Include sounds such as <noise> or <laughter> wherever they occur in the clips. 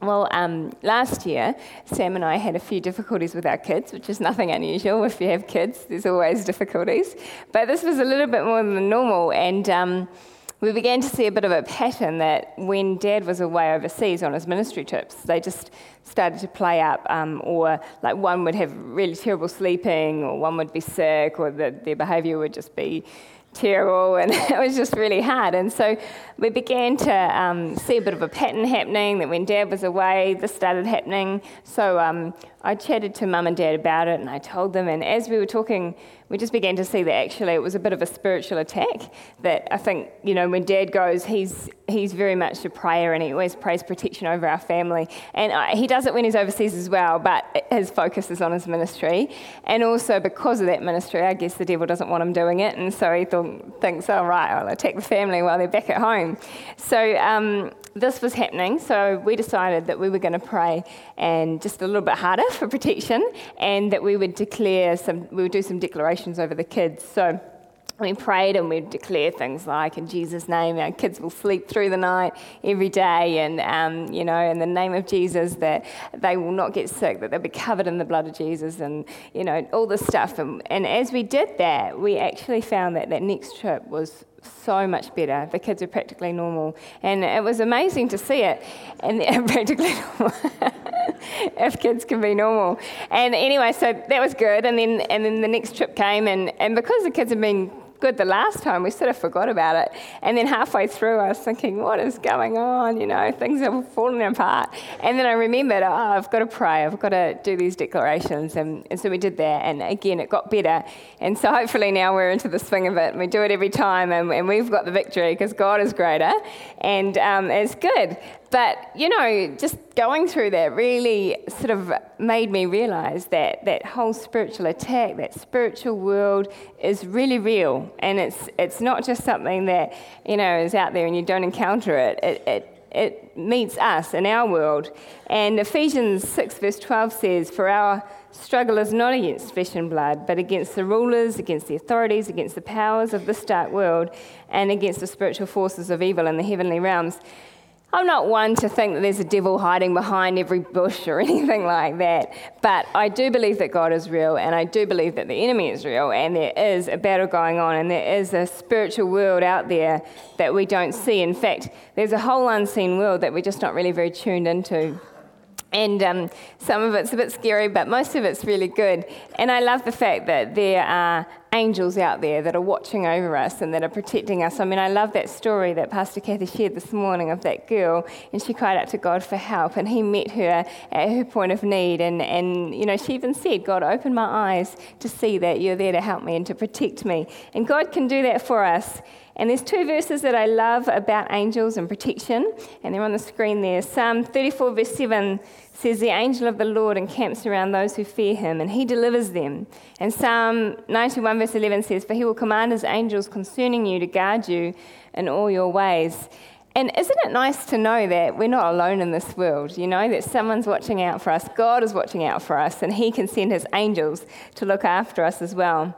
Well, um, last year, Sam and I had a few difficulties with our kids, which is nothing unusual. If you have kids, there's always difficulties. But this was a little bit more than normal, and um, we began to see a bit of a pattern that when Dad was away overseas on his ministry trips, they just started to play up, um, or like one would have really terrible sleeping, or one would be sick, or the, their behaviour would just be terrible, <laughs> and it was just really hard. And so we began to um, see a bit of a pattern happening that when Dad was away, this started happening. So um, I chatted to Mum and Dad about it, and I told them. And as we were talking, we just began to see that actually it was a bit of a spiritual attack. That I think, you know, when Dad goes, he's he's very much a prayer, and he always prays protection over our family. And I, he does it when he's overseas as well, but his focus is on his ministry. And also because of that ministry, I guess the devil doesn't want him doing it, and so he thought, thinks, oh right, I'll attack the family while they're back at home. So um, this was happening, so we decided that we were going to pray and just a little bit harder for protection, and that we would declare some, we would do some declarations over the kids. So we prayed and we'd declare things like, in Jesus' name, our kids will sleep through the night every day, and, um, you know, in the name of Jesus, that they will not get sick, that they'll be covered in the blood of Jesus, and, you know, all this stuff. And, and as we did that, we actually found that that next trip was so much better. The kids were practically normal. And it was amazing to see it. And <laughs> practically normal. <laughs> if kids can be normal. And anyway, so that was good. And then, and then the next trip came, and, and because the kids have been good the last time, we sort of forgot about it. And then halfway through, I was thinking, what is going on? You know, things are falling apart. And then I remembered, oh, I've got to pray, I've got to do these declarations. And, and so we did that. And again, it got better. And so hopefully now we're into the swing of it. And we do it every time. And, and we've got the victory because God is greater. And um, it's good. But, you know, just going through that really sort of made me realize that that whole spiritual attack, that spiritual world is really real. And it's, it's not just something that, you know, is out there and you don't encounter it. It, it, it meets us in our world. And Ephesians 6, verse 12 says, For our struggle is not against flesh and blood, but against the rulers, against the authorities, against the powers of this dark world, and against the spiritual forces of evil in the heavenly realms. I'm not one to think that there's a devil hiding behind every bush or <laughs> anything like that, but I do believe that God is real, and I do believe that the enemy is real, and there is a battle going on, and there is a spiritual world out there that we don't see. In fact, there's a whole unseen world that we're just not really very tuned into. And um, some of it's a bit scary, but most of it's really good. And I love the fact that there are angels out there that are watching over us and that are protecting us. I mean, I love that story that Pastor Kathy shared this morning of that girl, and she cried out to God for help, and He met her at her point of need. And, and you know, she even said, God, open my eyes to see that you're there to help me and to protect me. And God can do that for us. And there's two verses that I love about angels and protection, and they're on the screen there. Psalm 34, verse 7 says, The angel of the Lord encamps around those who fear him, and he delivers them. And Psalm 91, verse 11 says, For he will command his angels concerning you to guard you in all your ways. And isn't it nice to know that we're not alone in this world? You know, that someone's watching out for us, God is watching out for us, and He can send His angels to look after us as well.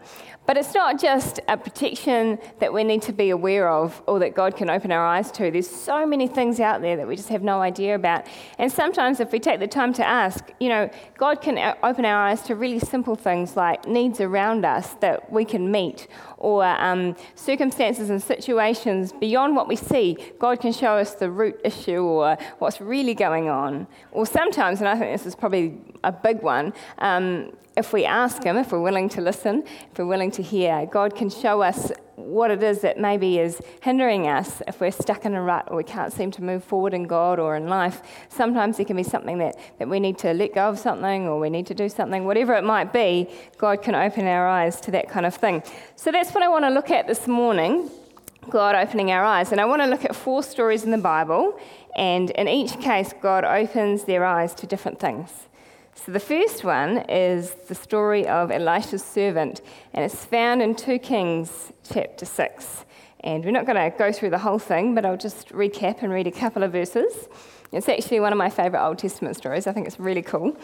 But it's not just a protection that we need to be aware of or that God can open our eyes to. There's so many things out there that we just have no idea about. And sometimes, if we take the time to ask, you know, God can open our eyes to really simple things like needs around us that we can meet or um, circumstances and situations beyond what we see. God can show us the root issue or what's really going on. Or sometimes, and I think this is probably a big one, um, if we ask Him, if we're willing to listen, if we're willing to hear, God can show us what it is that maybe is hindering us if we're stuck in a rut or we can't seem to move forward in God or in life. Sometimes there can be something that, that we need to let go of something or we need to do something, whatever it might be, God can open our eyes to that kind of thing. So that's what I want to look at this morning God opening our eyes. And I want to look at four stories in the Bible, and in each case, God opens their eyes to different things. So the first one is the story of Elisha's servant, and it's found in 2 Kings chapter 6. And we're not going to go through the whole thing, but I'll just recap and read a couple of verses. It's actually one of my favourite Old Testament stories. I think it's really cool.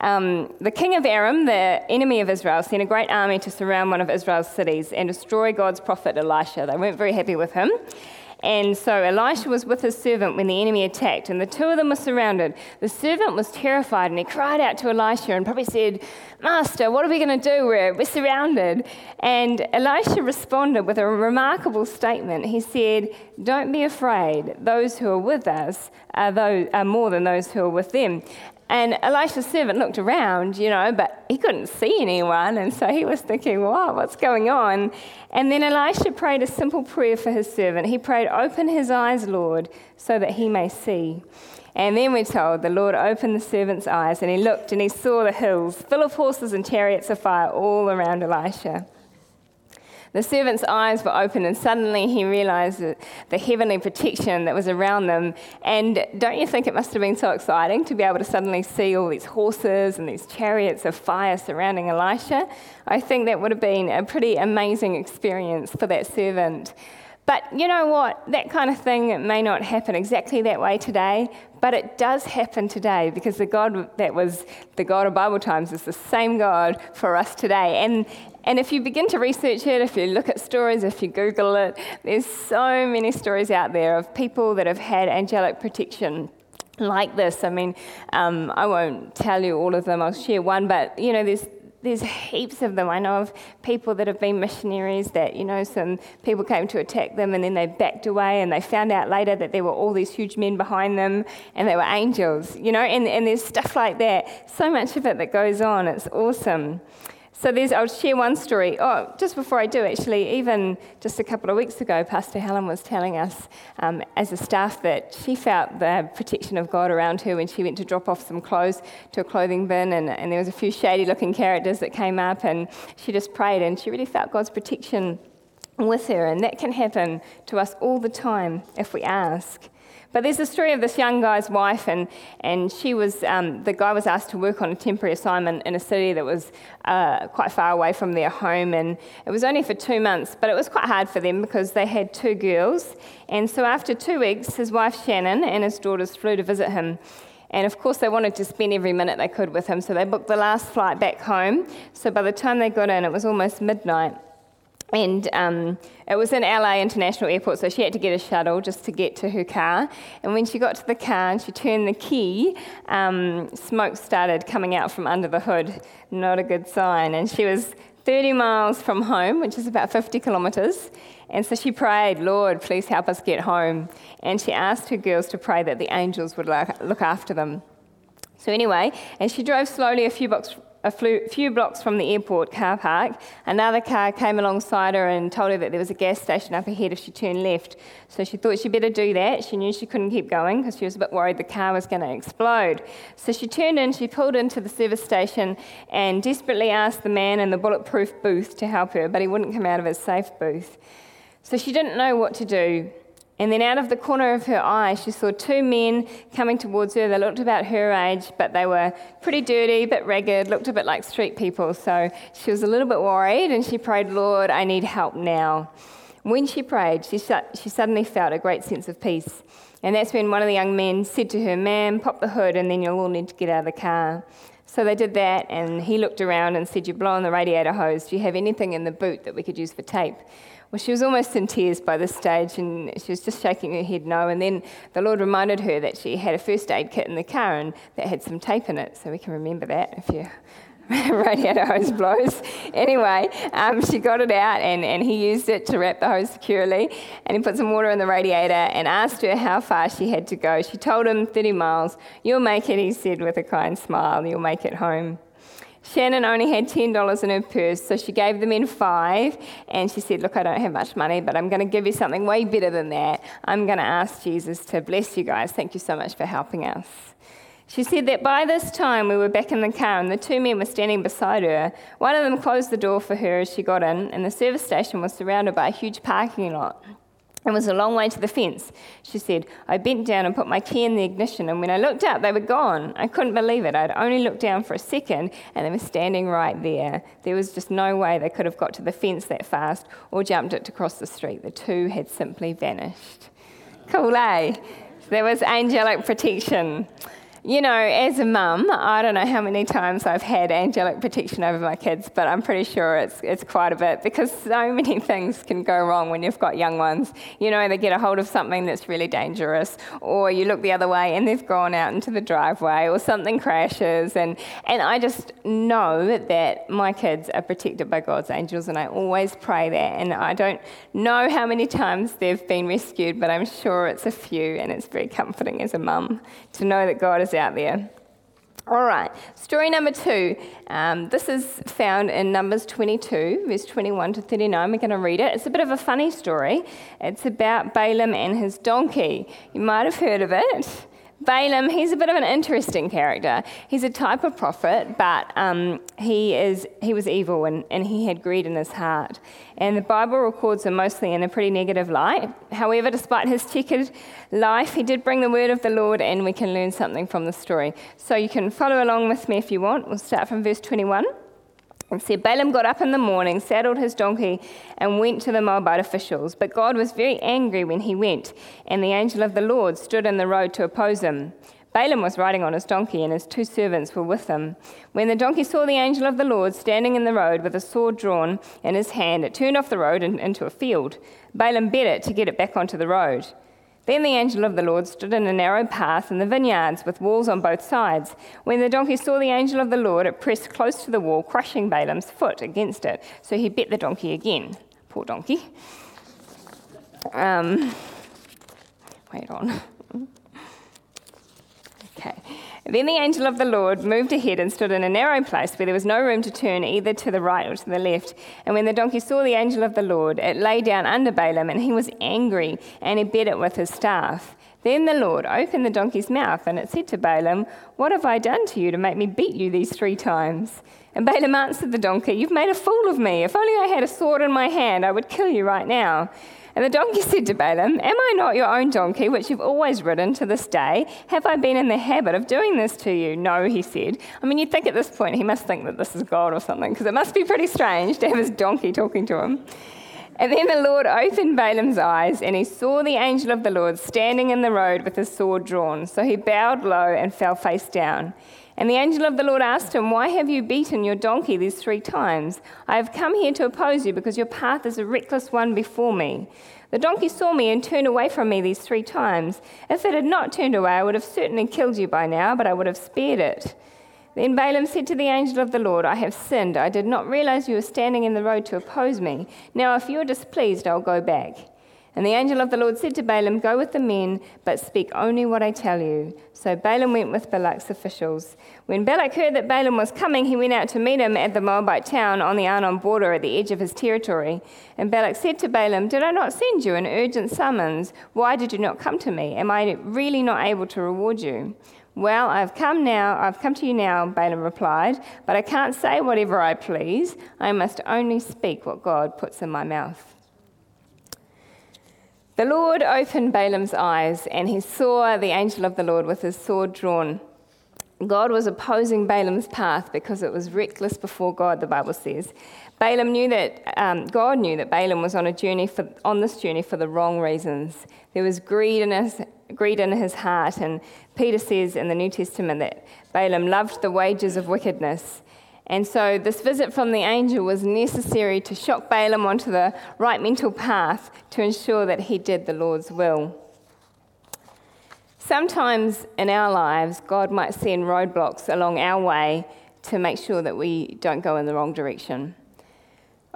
Um, the king of Aram, the enemy of Israel, sent a great army to surround one of Israel's cities and destroy God's prophet Elisha. They weren't very happy with him. And so Elisha was with his servant when the enemy attacked, and the two of them were surrounded. The servant was terrified, and he cried out to Elisha and probably said, Master, what are we going to do? We're, we're surrounded. And Elisha responded with a remarkable statement. He said, Don't be afraid. Those who are with us are, those, are more than those who are with them. And Elisha's servant looked around, you know, but he couldn't see anyone. And so he was thinking, wow, what's going on? And then Elisha prayed a simple prayer for his servant. He prayed, Open his eyes, Lord, so that he may see. And then we're told the Lord opened the servant's eyes, and he looked and he saw the hills full of horses and chariots of fire all around Elisha. The servant's eyes were open, and suddenly he realized the heavenly protection that was around them. And don't you think it must have been so exciting to be able to suddenly see all these horses and these chariots of fire surrounding Elisha? I think that would have been a pretty amazing experience for that servant. But you know what? That kind of thing may not happen exactly that way today, but it does happen today because the God that was the God of Bible times is the same God for us today. And, and if you begin to research it, if you look at stories, if you Google it, there's so many stories out there of people that have had angelic protection like this. I mean, um, I won't tell you all of them. I'll share one, but you know, there's there's heaps of them. I know of people that have been missionaries that, you know, some people came to attack them and then they backed away and they found out later that there were all these huge men behind them and they were angels, you know, and, and there's stuff like that. So much of it that goes on. It's awesome. So there's, I'll share one story. Oh, just before I do, actually, even just a couple of weeks ago, Pastor Helen was telling us um, as a staff that she felt the protection of God around her when she went to drop off some clothes to a clothing bin, and, and there was a few shady-looking characters that came up, and she just prayed, and she really felt God's protection with her, and that can happen to us all the time if we ask. But there's a story of this young guy's wife, and, and she was, um, the guy was asked to work on a temporary assignment in a city that was uh, quite far away from their home, and it was only for two months, but it was quite hard for them because they had two girls. And so after two weeks, his wife Shannon and his daughters flew to visit him. And of course, they wanted to spend every minute they could with him, so they booked the last flight back home. So by the time they got in, it was almost midnight. And um, it was in LA International Airport, so she had to get a shuttle just to get to her car. And when she got to the car and she turned the key, um, smoke started coming out from under the hood. Not a good sign. And she was 30 miles from home, which is about 50 kilometres. And so she prayed, Lord, please help us get home. And she asked her girls to pray that the angels would look after them. So, anyway, and she drove slowly a few blocks a few blocks from the airport car park, another car came alongside her and told her that there was a gas station up ahead if she turned left. So she thought she'd better do that. She knew she couldn't keep going because she was a bit worried the car was going to explode. So she turned in, she pulled into the service station and desperately asked the man in the bulletproof booth to help her, but he wouldn't come out of his safe booth. So she didn't know what to do. And then out of the corner of her eye, she saw two men coming towards her. They looked about her age, but they were pretty dirty, a bit ragged, looked a bit like street people. So she was a little bit worried and she prayed, Lord, I need help now. When she prayed, she, she suddenly felt a great sense of peace. And that's when one of the young men said to her, Ma'am, pop the hood and then you'll all need to get out of the car. So they did that, and he looked around and said, You're blowing the radiator hose. Do you have anything in the boot that we could use for tape? Well, she was almost in tears by this stage and she was just shaking her head no. And then the Lord reminded her that she had a first aid kit in the car and that had some tape in it. So we can remember that if you <laughs> radiator hose blows. Anyway, um, she got it out and, and he used it to wrap the hose securely. And he put some water in the radiator and asked her how far she had to go. She told him 30 miles. You'll make it, he said with a kind smile. You'll make it home. Shannon only had $10 in her purse, so she gave the men five, and she said, Look, I don't have much money, but I'm going to give you something way better than that. I'm going to ask Jesus to bless you guys. Thank you so much for helping us. She said that by this time we were back in the car and the two men were standing beside her. One of them closed the door for her as she got in, and the service station was surrounded by a huge parking lot. It was a long way to the fence. She said, I bent down and put my key in the ignition, and when I looked up, they were gone. I couldn't believe it. I'd only looked down for a second, and they were standing right there. There was just no way they could have got to the fence that fast or jumped it to cross the street. The two had simply vanished. Cool, eh? There was angelic protection. You know, as a mum, I don't know how many times I've had angelic protection over my kids, but I'm pretty sure it's, it's quite a bit because so <laughs> many things can go wrong when you've got young ones. You know, they get a hold of something that's really dangerous, or you look the other way and they've gone out into the driveway, or something crashes. And, and I just know that my kids are protected by God's angels, and I always pray that. And I don't know how many times they've been rescued, but I'm sure it's a few, and it's very comforting as a mum to know that God is out there. All right, story number two. Um, this is found in Numbers 22, verse 21 to 39. We're going to read it. It's a bit of a funny story. It's about Balaam and his donkey. You might have heard of it. Balaam, he's a bit of an interesting character. He's a type of prophet, but um, he, is, he was evil and, and he had greed in his heart. And the Bible records him mostly in a pretty negative light. However, despite his checkered life, he did bring the word of the Lord, and we can learn something from the story. So you can follow along with me if you want. We'll start from verse 21. Said, Balaam got up in the morning, saddled his donkey, and went to the Moabite officials. But God was very angry when he went, and the angel of the Lord stood in the road to oppose him. Balaam was riding on his donkey, and his two servants were with him. When the donkey saw the angel of the Lord standing in the road with a sword drawn in his hand, it turned off the road and into a field. Balaam bet it to get it back onto the road. Then the angel of the Lord stood in a narrow path in the vineyards with walls on both sides. When the donkey saw the angel of the Lord, it pressed close to the wall, crushing Balaam's foot against it. So he bit the donkey again. Poor donkey. Um, wait on. Then the angel of the Lord moved ahead and stood in a narrow place where there was no room to turn either to the right or to the left. And when the donkey saw the angel of the Lord, it lay down under Balaam, and he was angry, and he beat it with his staff. Then the Lord opened the donkey's mouth, and it said to Balaam, What have I done to you to make me beat you these three times? And Balaam answered the donkey, You've made a fool of me. If only I had a sword in my hand, I would kill you right now. And the donkey said to Balaam, Am I not your own donkey, which you've always ridden to this day? Have I been in the habit of doing this to you? No, he said. I mean, you'd think at this point he must think that this is God or something, because it must be pretty strange to have his donkey talking to him. And then the Lord opened Balaam's eyes, and he saw the angel of the Lord standing in the road with his sword drawn. So he bowed low and fell face down. And the angel of the Lord asked him, Why have you beaten your donkey these three times? I have come here to oppose you because your path is a reckless one before me. The donkey saw me and turned away from me these three times. If it had not turned away, I would have certainly killed you by now, but I would have spared it. Then Balaam said to the angel of the Lord, I have sinned. I did not realize you were standing in the road to oppose me. Now, if you are displeased, I'll go back. And the angel of the Lord said to Balaam, Go with the men, but speak only what I tell you. So Balaam went with Balak's officials. When Balak heard that Balaam was coming, he went out to meet him at the Moabite town on the Arnon border at the edge of his territory. And Balak said to Balaam, Did I not send you an urgent summons? Why did you not come to me? Am I really not able to reward you? Well, I've come now, I've come to you now, Balaam replied, but I can't say whatever I please. I must only speak what God puts in my mouth. The Lord opened Balaam's eyes, and he saw the angel of the Lord with his sword drawn. God was opposing Balaam's path because it was reckless before God, the Bible says. Balaam knew that um, God knew that Balaam was on a journey for, on this journey for the wrong reasons. There was greed in his greed in his heart, and Peter says in the New Testament that Balaam loved the wages of wickedness. And so, this visit from the angel was necessary to shock Balaam onto the right mental path to ensure that he did the Lord's will. Sometimes in our lives, God might send roadblocks along our way to make sure that we don't go in the wrong direction.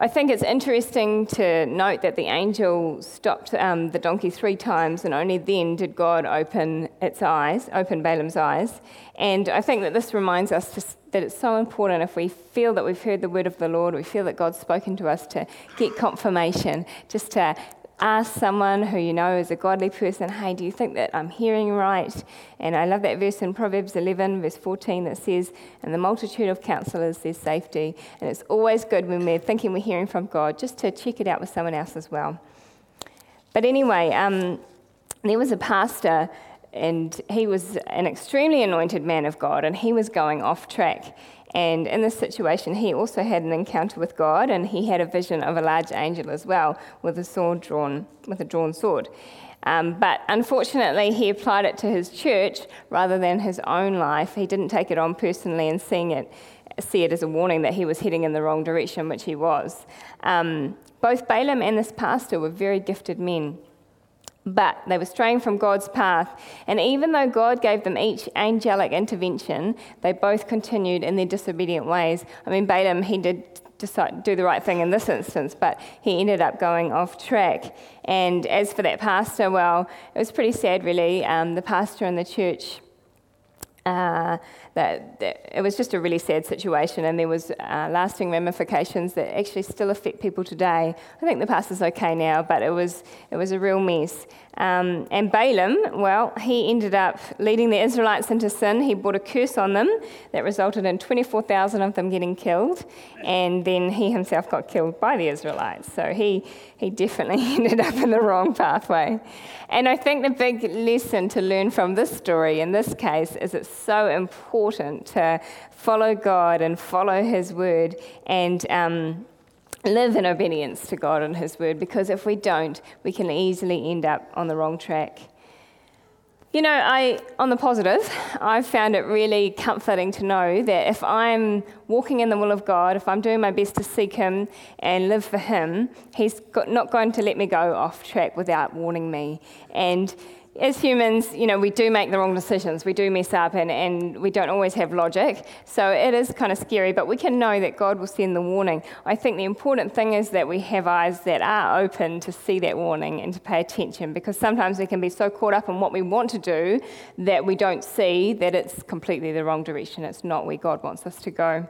I think it's interesting to note that the angel stopped um, the donkey three times, and only then did God open its eyes, open Balaam's eyes. And I think that this reminds us just that it's so important if we feel that we've heard the word of the Lord, we feel that God's spoken to us to get confirmation, just to ask someone who you know is a godly person, hey, do you think that I'm hearing right? And I love that verse in Proverbs 11, verse 14, that says, In the multitude of counselors, there's safety. And it's always good when we're thinking we're hearing from God, just to check it out with someone else as well. But anyway, um, there was a pastor, and he was an extremely anointed man of God, and he was going off track. And in this situation, he also had an encounter with God, and he had a vision of a large angel as well, with a sword drawn, with a drawn sword. Um, but unfortunately, he applied it to his church rather than his own life. He didn't take it on personally and seeing it, see it as a warning that he was heading in the wrong direction, which he was. Um, both Balaam and this pastor were very gifted men. But they were straying from God's path, and even though God gave them each angelic intervention, they both continued in their disobedient ways. I mean, Balaam, he did decide, do the right thing in this instance, but he ended up going off track. And as for that pastor, well, it was pretty sad, really. Um, the pastor in the church. Uh, that, that, it was just a really sad situation, and there was uh, lasting ramifications that actually still affect people today. I think the past is okay now, but it was it was a real mess. Um, and Balaam, well, he ended up leading the Israelites into sin. He brought a curse on them that resulted in 24,000 of them getting killed, and then he himself got killed by the Israelites. So he, he definitely <laughs> ended up in the wrong pathway. And I think the big lesson to learn from this story in this case is it's so important to follow God and follow His word and. Um, live in obedience to God and His word because if we don't, we can easily end up on the wrong track. You know, I, on the positive, I've found it really comforting to know that if I'm walking in the will of God, if I'm doing my best to seek Him and live for Him, He's not going to let me go off track without warning me. And as humans, you know, we do make the wrong decisions. We do mess up and, and we don't always have logic. So it is kind of scary, but we can know that God will send the warning. I think the important thing is that we have eyes that are open to see that warning and to pay attention because sometimes we can be so caught up in what we want to do that we don't see that it's completely the wrong direction. It's not where God wants us to go.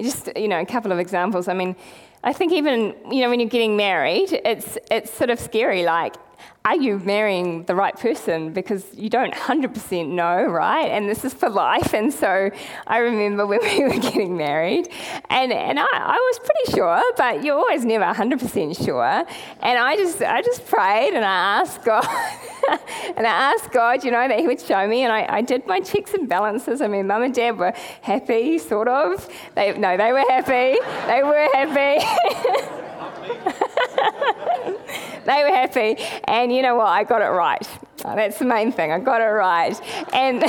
Just, you know, a couple of examples. I mean, I think even, you know, when you're getting married, it's, it's sort of scary. Like, are you marrying the right person? Because you don't 100% know, right? And this is for life. And so I remember when <laughs> we were getting married, and, and I, I was pretty sure, but you're always never 100% sure. And I just, I just prayed and I asked God, <laughs> and I asked God, you know, that He would show me. And I, I did my checks and balances. I mean, mum and dad were happy, sort of. They, no, they were happy. They were happy. <laughs> <laughs> they were happy. And you know what? I got it right. Oh, that's the main thing. I got it right. And <laughs>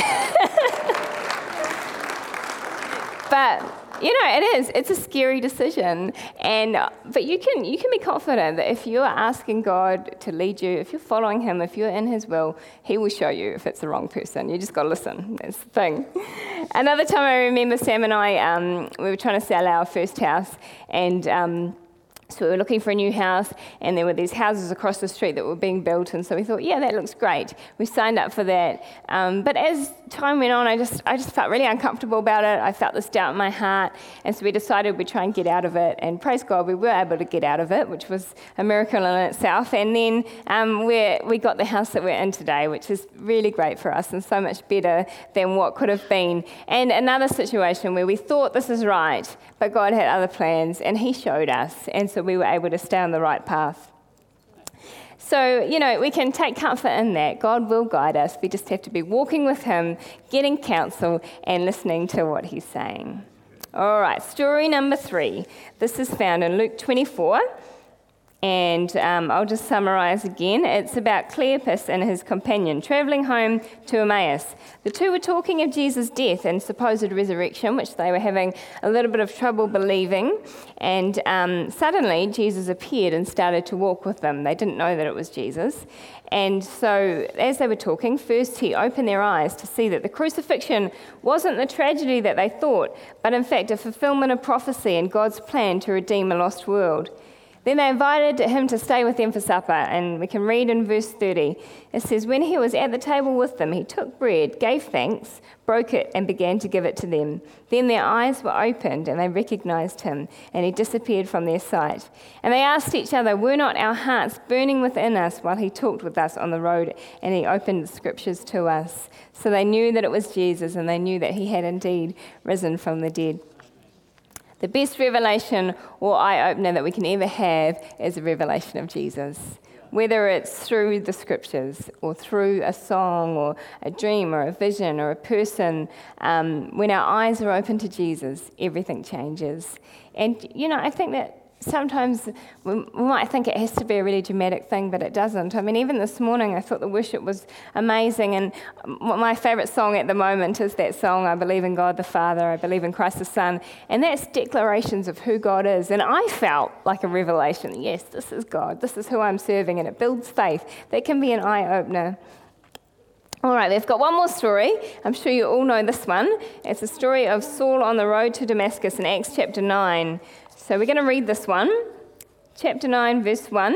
but you know it is it's a scary decision and but you can you can be confident that if you're asking god to lead you if you're following him if you're in his will he will show you if it's the wrong person you just got to listen that's the thing another time i remember sam and i um, we were trying to sell our first house and um, so we were looking for a new house, and there were these houses across the street that were being built, and so we thought, yeah, that looks great. We signed up for that. Um, but as time went on, I just, I just felt really uncomfortable about it. I felt this doubt in my heart, and so we decided we'd try and get out of it. And praise God, we were able to get out of it, which was a miracle in itself. And then um, we we got the house that we're in today, which is really great for us and so much better than what could have been. And another situation where we thought this is right, but God had other plans, and He showed us. And so we were able to stay on the right path. So, you know, we can take comfort in that. God will guide us. We just have to be walking with Him, getting counsel, and listening to what He's saying. All right, story number three. This is found in Luke 24. And um, I'll just summarize again. It's about Cleopas and his companion traveling home to Emmaus. The two were talking of Jesus' death and supposed resurrection, which they were having a little bit of trouble believing. And um, suddenly, Jesus appeared and started to walk with them. They didn't know that it was Jesus. And so, as they were talking, first he opened their eyes to see that the crucifixion wasn't the tragedy that they thought, but in fact a fulfillment of prophecy and God's plan to redeem a lost world. Then they invited him to stay with them for supper, and we can read in verse 30. It says, When he was at the table with them, he took bread, gave thanks, broke it, and began to give it to them. Then their eyes were opened, and they recognized him, and he disappeared from their sight. And they asked each other, Were not our hearts burning within us while he talked with us on the road, and he opened the scriptures to us? So they knew that it was Jesus, and they knew that he had indeed risen from the dead. The best revelation or eye opener that we can ever have is a revelation of Jesus. Whether it's through the scriptures or through a song or a dream or a vision or a person, um, when our eyes are open to Jesus, everything changes. And, you know, I think that sometimes we, might think it has to be a really dramatic thing, but it doesn't. I mean, even this morning, I thought the worship was amazing. And my favourite song at the moment is that song, I Believe in God the Father, I Believe in Christ the Son. And that's declarations of who God is. And I felt like a revelation yes, this is God, this is who I'm serving, and it builds faith. That can be an eye opener. All right, we've got one more story. I'm sure you all know this one. It's the story of Saul on the road to Damascus in Acts chapter 9. So we're going to read this one. Chapter 9, verse 1.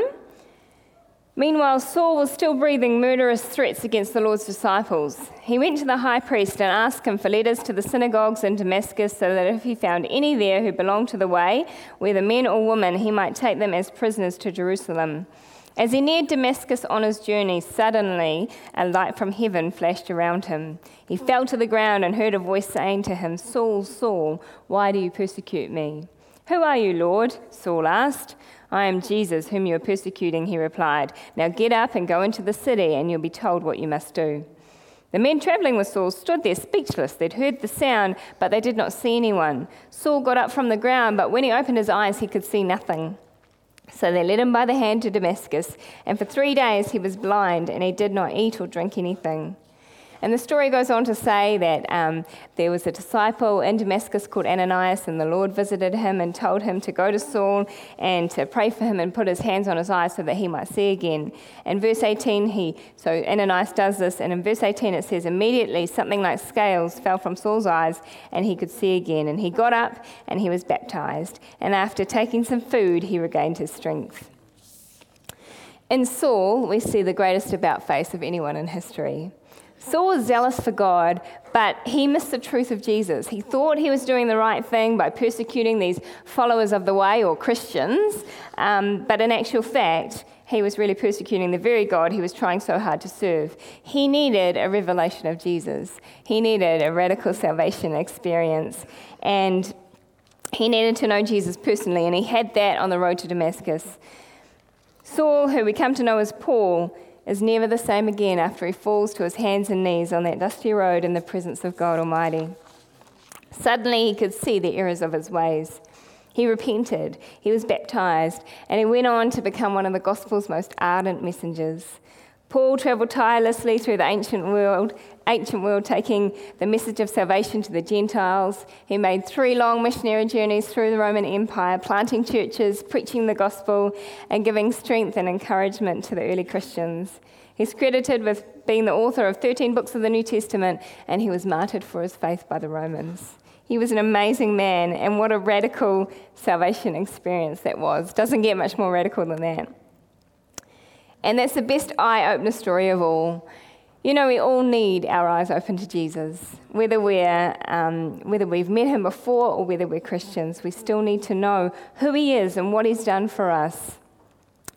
Meanwhile, Saul was still breathing murderous threats against the Lord's disciples. He went to the high priest and asked him for letters to the synagogues in Damascus so that if he found any there who belonged to the way, whether men or women, he might take them as prisoners to Jerusalem. As he neared Damascus on his journey, suddenly a light from heaven flashed around him. He fell to the ground and heard a voice saying to him, Saul, Saul, why do you persecute me? Who are you, Lord? Saul asked. I am Jesus, whom you are persecuting, he replied. Now get up and go into the city, and you'll be told what you must do. The men traveling with Saul stood there speechless. They'd heard the sound, but they did not see anyone. Saul got up from the ground, but when he opened his eyes, he could see nothing. So they led him by the hand to Damascus, and for three days he was blind, and he did not eat or drink anything. And the story goes on to say that um, there was a disciple in Damascus called Ananias, and the Lord visited him and told him to go to Saul and to pray for him and put his hands on his eyes so that he might see again. In verse 18, he so Ananias does this, and in verse 18 it says, immediately something like scales fell from Saul's eyes, and he could see again. And he got up and he was baptized. And after taking some food, he regained his strength. In Saul, we see the greatest about face of anyone in history. Saul was zealous for God, but he missed the truth of Jesus. He thought he was doing the right thing by persecuting these followers of the way or Christians, um, but in actual fact, he was really persecuting the very God he was trying so hard to serve. He needed a revelation of Jesus, he needed a radical salvation experience, and he needed to know Jesus personally, and he had that on the road to Damascus. Saul, who we come to know as Paul, is never the same again after he falls to his hands and knees on that dusty road in the presence of God Almighty. Suddenly he could see the errors of his ways. He repented, he was baptized, and he went on to become one of the gospel's most ardent messengers. Paul traveled tirelessly through the ancient world, ancient world, taking the message of salvation to the Gentiles. He made three long missionary journeys through the Roman Empire, planting churches, preaching the gospel, and giving strength and encouragement to the early Christians. He's credited with being the author of 13 books of the New Testament, and he was martyred for his faith by the Romans. He was an amazing man, and what a radical salvation experience that was. Doesn't get much more radical than that. And that's the best eye opener story of all. You know, we all need our eyes open to Jesus. Whether, we're, um, whether we've met him before or whether we're Christians, we still need to know who he is and what he's done for us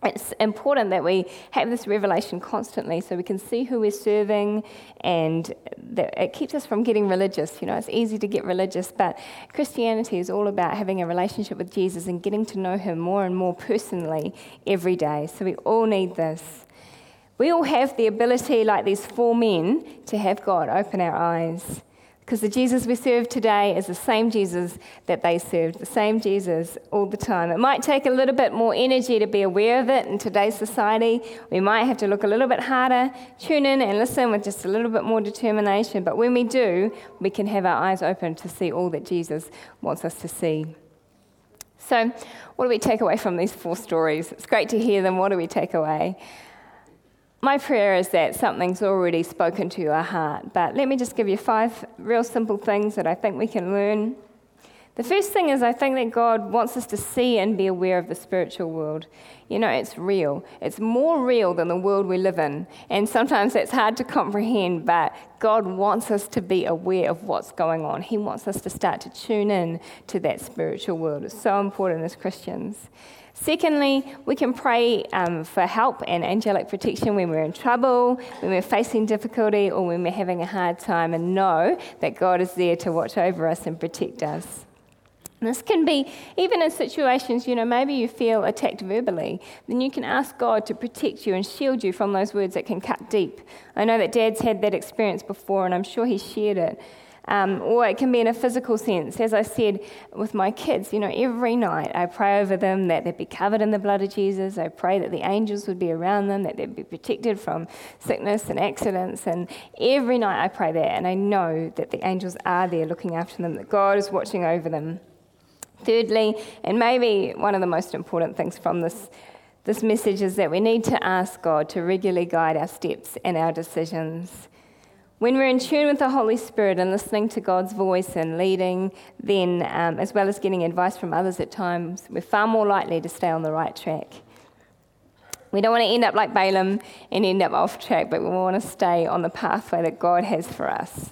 it's important that we have this revelation constantly so we can see who we're serving and that it keeps us from getting religious. You know, it's easy to get religious, but Christianity is all about having a relationship with Jesus and getting to know him more and more personally every day. So we all need this. We all have the ability, like these four men, to have God open our eyes. Because the Jesus we serve today is the same Jesus that they served, the same Jesus all the time. It might take a little bit more energy to be aware of it in today's society. We might have to look a little bit harder, tune in and listen with just a little bit more determination. But when we do, we can have our eyes open to see all that Jesus wants us to see. So, what do we take away from these four stories? It's great to hear them. What do we take away? My prayer is that something's already spoken to your heart. But let me just give you five real simple things that I think we can learn. The first thing is, I think that God wants us to see and be aware of the spiritual world. You know, it's real. It's more real than the world we live in. And sometimes that's hard to comprehend, but God wants us to be aware of what's going on. He wants us to start to tune in to that spiritual world. It's so important as Christians. Secondly, we can pray um, for help and angelic protection when we're in trouble, when we're facing difficulty, or when we're having a hard time, and know that God is there to watch over us and protect us. This can be even in situations, you know, maybe you feel attacked verbally, then you can ask God to protect you and shield you from those words that can cut deep. I know that Dad's had that experience before, and I'm sure he shared it. Um, or it can be in a physical sense. As I said with my kids, you know, every night I pray over them that they'd be covered in the blood of Jesus. I pray that the angels would be around them, that they'd be protected from sickness and accidents. And every night I pray that, and I know that the angels are there looking after them, that God is watching over them. Thirdly, and maybe one of the most important things from this, this message is that we need to ask God to regularly guide our steps and our decisions. When we're in tune with the Holy Spirit and listening to God's voice and leading, then, um, as well as getting advice from others at times, we're far more likely to stay on the right track. We don't want to end up like Balaam and end up off track, but we want to stay on the pathway that God has for us.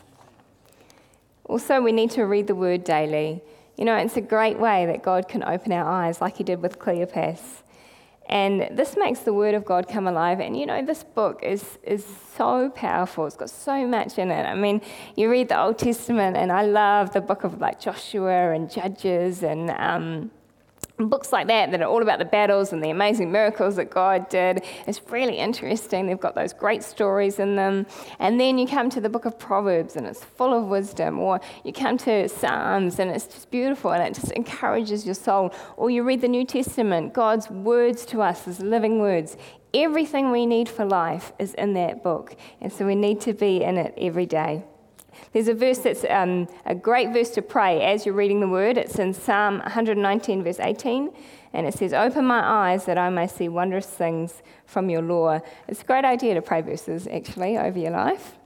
Also, we need to read the Word daily. You know, it's a great way that God can open our eyes, like He did with Cleopas. And this makes the Word of God come alive. And you know, this book is, is so powerful. It's got so much in it. I mean, you read the Old Testament, and I love the book of like Joshua and Judges and. Um, books like that that are all about the battles and the amazing miracles that God did. It's really interesting. They've got those great stories in them. And then you come to the book of Proverbs and it's full of wisdom. Or you come to Psalms and it's just beautiful and it just encourages your soul. Or you read the New Testament, God's words to us as living words. Everything we need for life is in that book. And so we need to be in it every day. There's a verse that's um, a great verse to pray as you're reading the word. It's in Psalm 119, verse 18, and it says, Open my eyes that I may see wondrous things from your law. It's a great idea to pray verses, actually, over your life.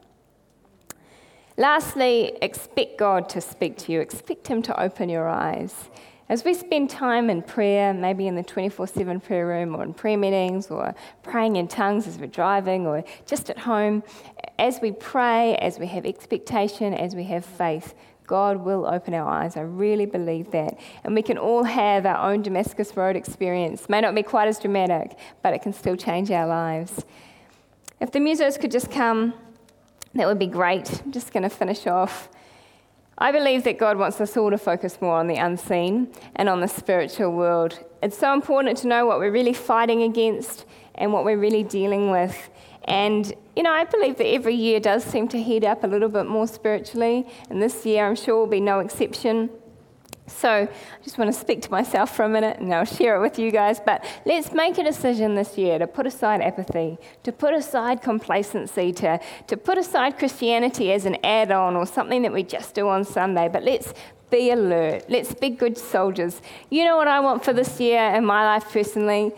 Lastly, expect God to speak to you, expect Him to open your eyes. As we spend time in prayer, maybe in the 24 7 prayer room or in prayer meetings or praying in tongues as we're driving or just at home, as we pray, as we have expectation, as we have faith, God will open our eyes. I really believe that. And we can all have our own Damascus Road experience. May not be quite as dramatic, but it can still change our lives. If the musos could just come, that would be great. I'm just going to finish off. I believe that God wants us all to focus more on the unseen and on the spiritual world. It's so important to know what we're really fighting against and what we're really dealing with. And, you know, I believe that every year does seem to heat up a little bit more spiritually, and this year I'm sure will be no exception. So I just want to speak to myself for a minute and I'll share it with you guys. But let's make a decision this year to put aside apathy, to put aside complacency, to, to put aside Christianity as an add on or something that we just do on Sunday. But let's be alert. Let's be good soldiers. You know what I want for this year in my life personally?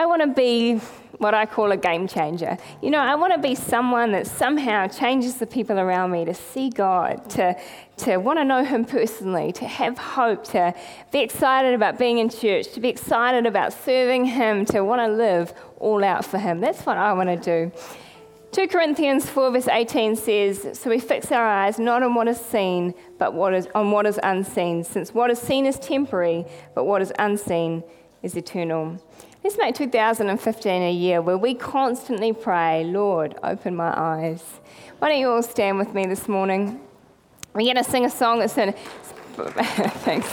I want to be what I call a game changer. You know, I want to be someone that somehow changes the people around me to see God, to, to want to know Him personally, to have hope, to be excited about being in church, to be excited about serving Him, to want to live all out for Him. That's what I want to do. 2 Corinthians 4, verse 18 says, So we fix our eyes not on what is seen, but what is, on what is unseen, since what is seen is temporary, but what is unseen is eternal. Let's make 2015 a year where we constantly pray, Lord, open my eyes. Why don't you all stand with me this morning? We're going to sing a song that's <laughs> in. Thanks.